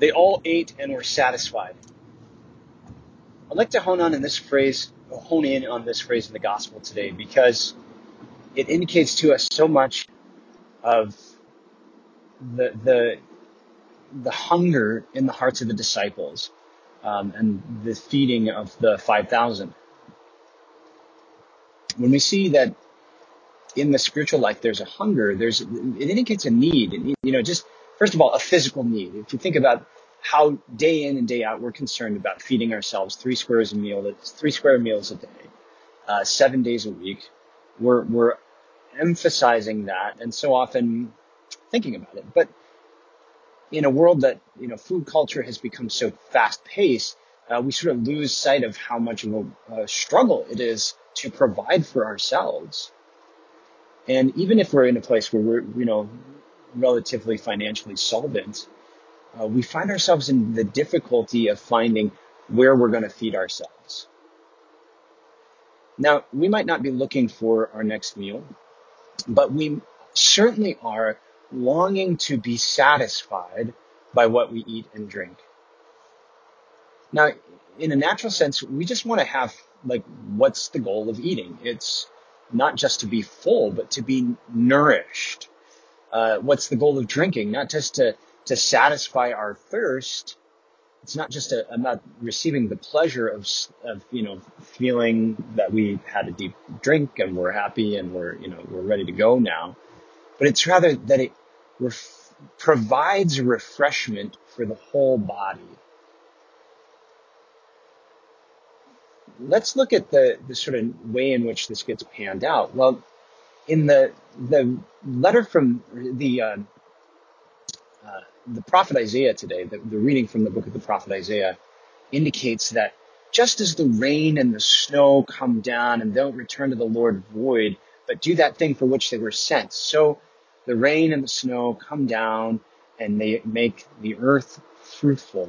They all ate and were satisfied. I'd like to hone on in this phrase, hone in on this phrase in the gospel today because it indicates to us so much of the the the hunger in the hearts of the disciples um, and the feeding of the five thousand. When we see that in the spiritual life there's a hunger, there's it indicates a need. You know, just first of all, a physical need. If you think about how day in and day out we're concerned about feeding ourselves three squares a meal, three square meals a day, uh, seven days a week. We're we're emphasizing that and so often thinking about it. But in a world that you know food culture has become so fast paced, uh, we sort of lose sight of how much of a, a struggle it is to provide for ourselves. And even if we're in a place where we're you know relatively financially solvent, uh, we find ourselves in the difficulty of finding where we're going to feed ourselves. Now, we might not be looking for our next meal, but we certainly are longing to be satisfied by what we eat and drink. Now, in a natural sense, we just want to have, like, what's the goal of eating? It's not just to be full, but to be nourished. Uh, what's the goal of drinking? Not just to to satisfy our thirst, it's not just a, about receiving the pleasure of, of, you know, feeling that we had a deep drink and we're happy and we're, you know, we're ready to go now, but it's rather that it ref- provides refreshment for the whole body. Let's look at the, the sort of way in which this gets panned out. Well, in the, the letter from the, uh, uh, the prophet Isaiah today, the, the reading from the book of the prophet Isaiah, indicates that just as the rain and the snow come down and don't return to the Lord void, but do that thing for which they were sent, so the rain and the snow come down and they make the earth fruitful,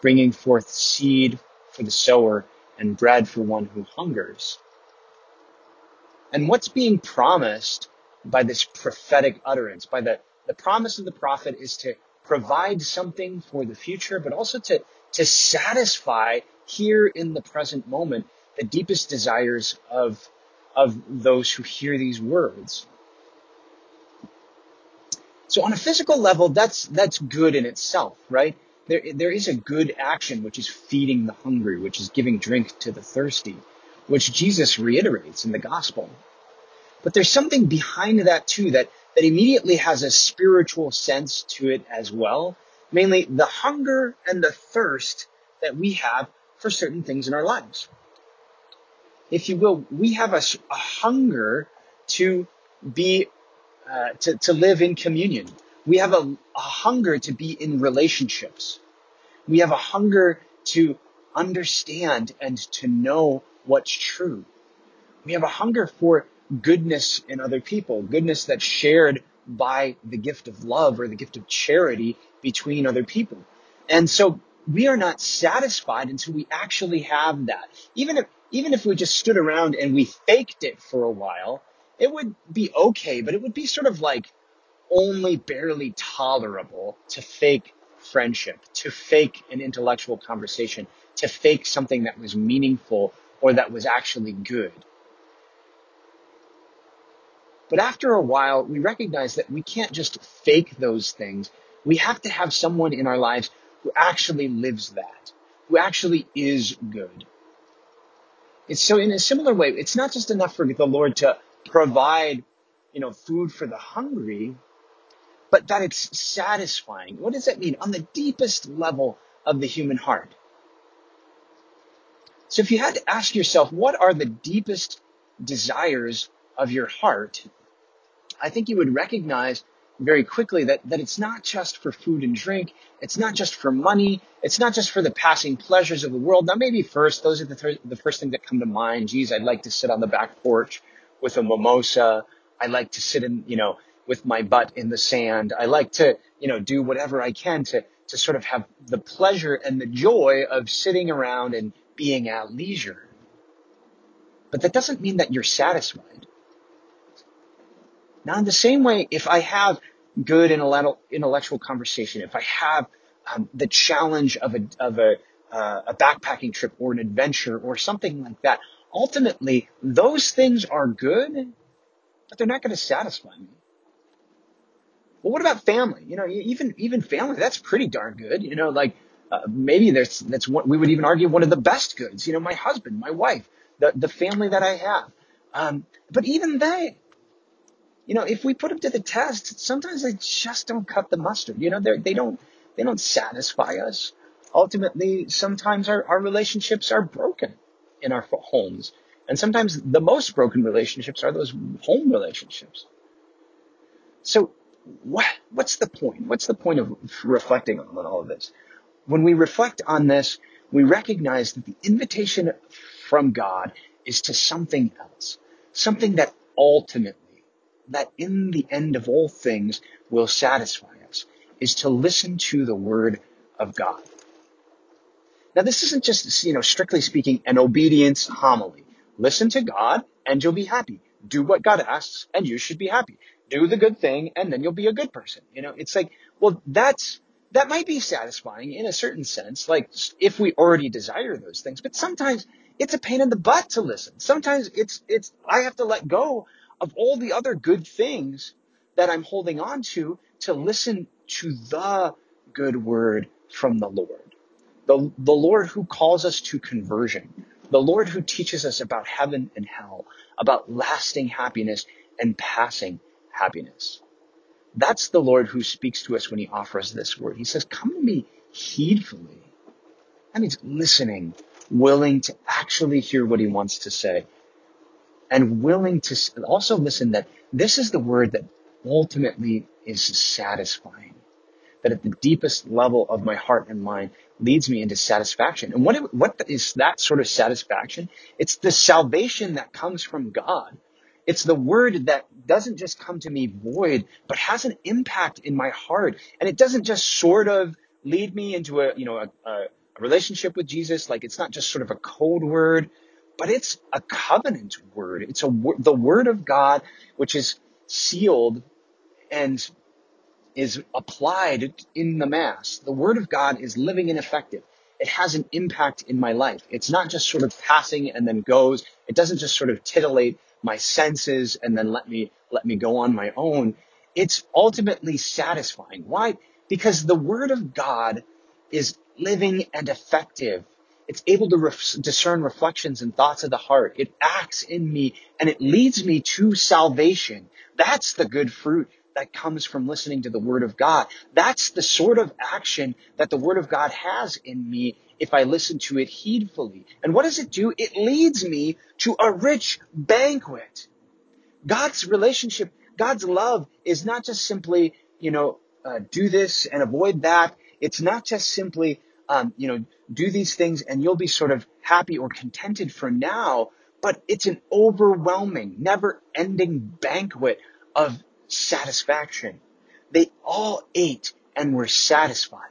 bringing forth seed for the sower and bread for one who hungers. And what's being promised by this prophetic utterance, by the, the promise of the prophet is to provide something for the future, but also to, to satisfy here in the present moment the deepest desires of, of those who hear these words. So on a physical level, that's, that's good in itself, right? There, there is a good action, which is feeding the hungry, which is giving drink to the thirsty, which Jesus reiterates in the gospel. But there's something behind that too that, that immediately has a spiritual sense to it as well. Mainly the hunger and the thirst that we have for certain things in our lives. If you will, we have a, a hunger to be, uh, to, to live in communion. We have a, a hunger to be in relationships. We have a hunger to understand and to know what's true. We have a hunger for goodness in other people, goodness that's shared by the gift of love or the gift of charity between other people. And so we are not satisfied until we actually have that. Even if, even if we just stood around and we faked it for a while, it would be okay, but it would be sort of like only barely tolerable to fake friendship, to fake an intellectual conversation, to fake something that was meaningful or that was actually good. But after a while, we recognize that we can't just fake those things. We have to have someone in our lives who actually lives that, who actually is good. It's so in a similar way, it's not just enough for the Lord to provide, you know, food for the hungry, but that it's satisfying. What does that mean? On the deepest level of the human heart. So if you had to ask yourself, what are the deepest desires of your heart? I think you would recognize very quickly that, that it's not just for food and drink. It's not just for money. It's not just for the passing pleasures of the world. Now, maybe first, those are the, th- the first things that come to mind. Geez, I'd like to sit on the back porch with a mimosa. I like to sit in, you know, with my butt in the sand. I like to, you know, do whatever I can to, to sort of have the pleasure and the joy of sitting around and being at leisure. But that doesn't mean that you're satisfied. Now, in the same way, if I have good intellectual conversation, if I have um, the challenge of a of a uh, a backpacking trip or an adventure or something like that. Ultimately, those things are good, but they're not going to satisfy me. Well, what about family? You know, even even family, that's pretty darn good. You know, like uh, maybe that's that's what we would even argue one of the best goods. You know, my husband, my wife, the the family that I have. Um, but even they, you know, if we put them to the test, sometimes they just don't cut the mustard. You know, they don't they don't satisfy us. Ultimately, sometimes our, our relationships are broken in our homes. And sometimes the most broken relationships are those home relationships. So what, what's the point? What's the point of reflecting on all of this? When we reflect on this, we recognize that the invitation from God is to something else, something that ultimately, that in the end of all things will satisfy us, is to listen to the word of God. Now, this isn't just, you know, strictly speaking, an obedience homily. Listen to God and you'll be happy. Do what God asks and you should be happy. Do the good thing and then you'll be a good person. You know, it's like, well, that's, that might be satisfying in a certain sense, like if we already desire those things, but sometimes it's a pain in the butt to listen. Sometimes it's, it's, I have to let go of all the other good things that I'm holding on to to listen to the good word from the Lord. The, the Lord who calls us to conversion, the Lord who teaches us about heaven and hell, about lasting happiness and passing happiness. That's the Lord who speaks to us when he offers this word. He says, come to me heedfully. That means listening, willing to actually hear what he wants to say and willing to also listen that this is the word that ultimately is satisfying that at the deepest level of my heart and mind leads me into satisfaction. And what, what is that sort of satisfaction? It's the salvation that comes from God. It's the word that doesn't just come to me void, but has an impact in my heart. And it doesn't just sort of lead me into a, you know, a, a, relationship with Jesus. Like it's not just sort of a cold word, but it's a covenant word. It's a, the word of God, which is sealed and is applied in the Mass. The Word of God is living and effective. It has an impact in my life. It's not just sort of passing and then goes. It doesn't just sort of titillate my senses and then let me, let me go on my own. It's ultimately satisfying. Why? Because the Word of God is living and effective. It's able to discern reflections and thoughts of the heart. It acts in me and it leads me to salvation. That's the good fruit that comes from listening to the Word of God. That's the sort of action that the Word of God has in me if I listen to it heedfully. And what does it do? It leads me to a rich banquet. God's relationship, God's love is not just simply, you know, uh, do this and avoid that. It's not just simply, um, you know, do these things and you'll be sort of happy or contented for now, but it's an overwhelming, never ending banquet of satisfaction. They all ate and were satisfied.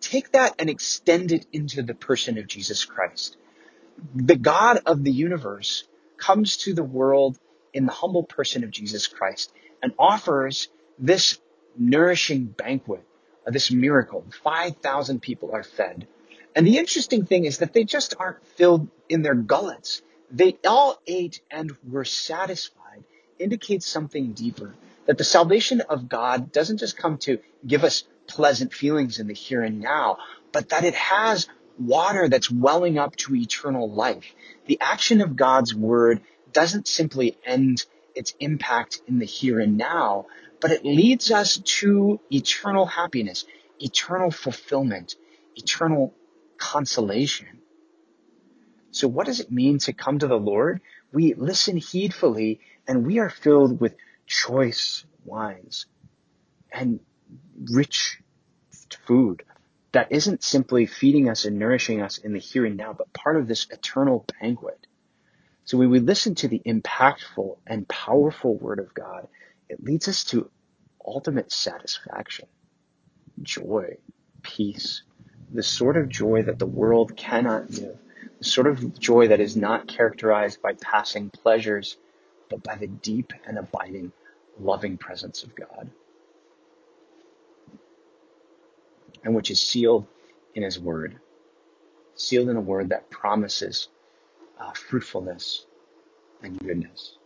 Take that and extend it into the person of Jesus Christ. The God of the universe comes to the world in the humble person of Jesus Christ and offers this nourishing banquet, uh, this miracle. 5,000 people are fed. And the interesting thing is that they just aren't filled in their gullets. They all ate and were satisfied indicates something deeper. That the salvation of God doesn't just come to give us pleasant feelings in the here and now, but that it has water that's welling up to eternal life. The action of God's word doesn't simply end its impact in the here and now, but it leads us to eternal happiness, eternal fulfillment, eternal consolation. So what does it mean to come to the Lord? We listen heedfully and we are filled with choice wines and rich food that isn't simply feeding us and nourishing us in the here and now, but part of this eternal banquet. So when we listen to the impactful and powerful word of God, it leads us to ultimate satisfaction, joy, peace, the sort of joy that the world cannot give, the sort of joy that is not characterized by passing pleasures, but by the deep and abiding loving presence of God. and which is sealed in his word, sealed in a word that promises uh, fruitfulness and goodness.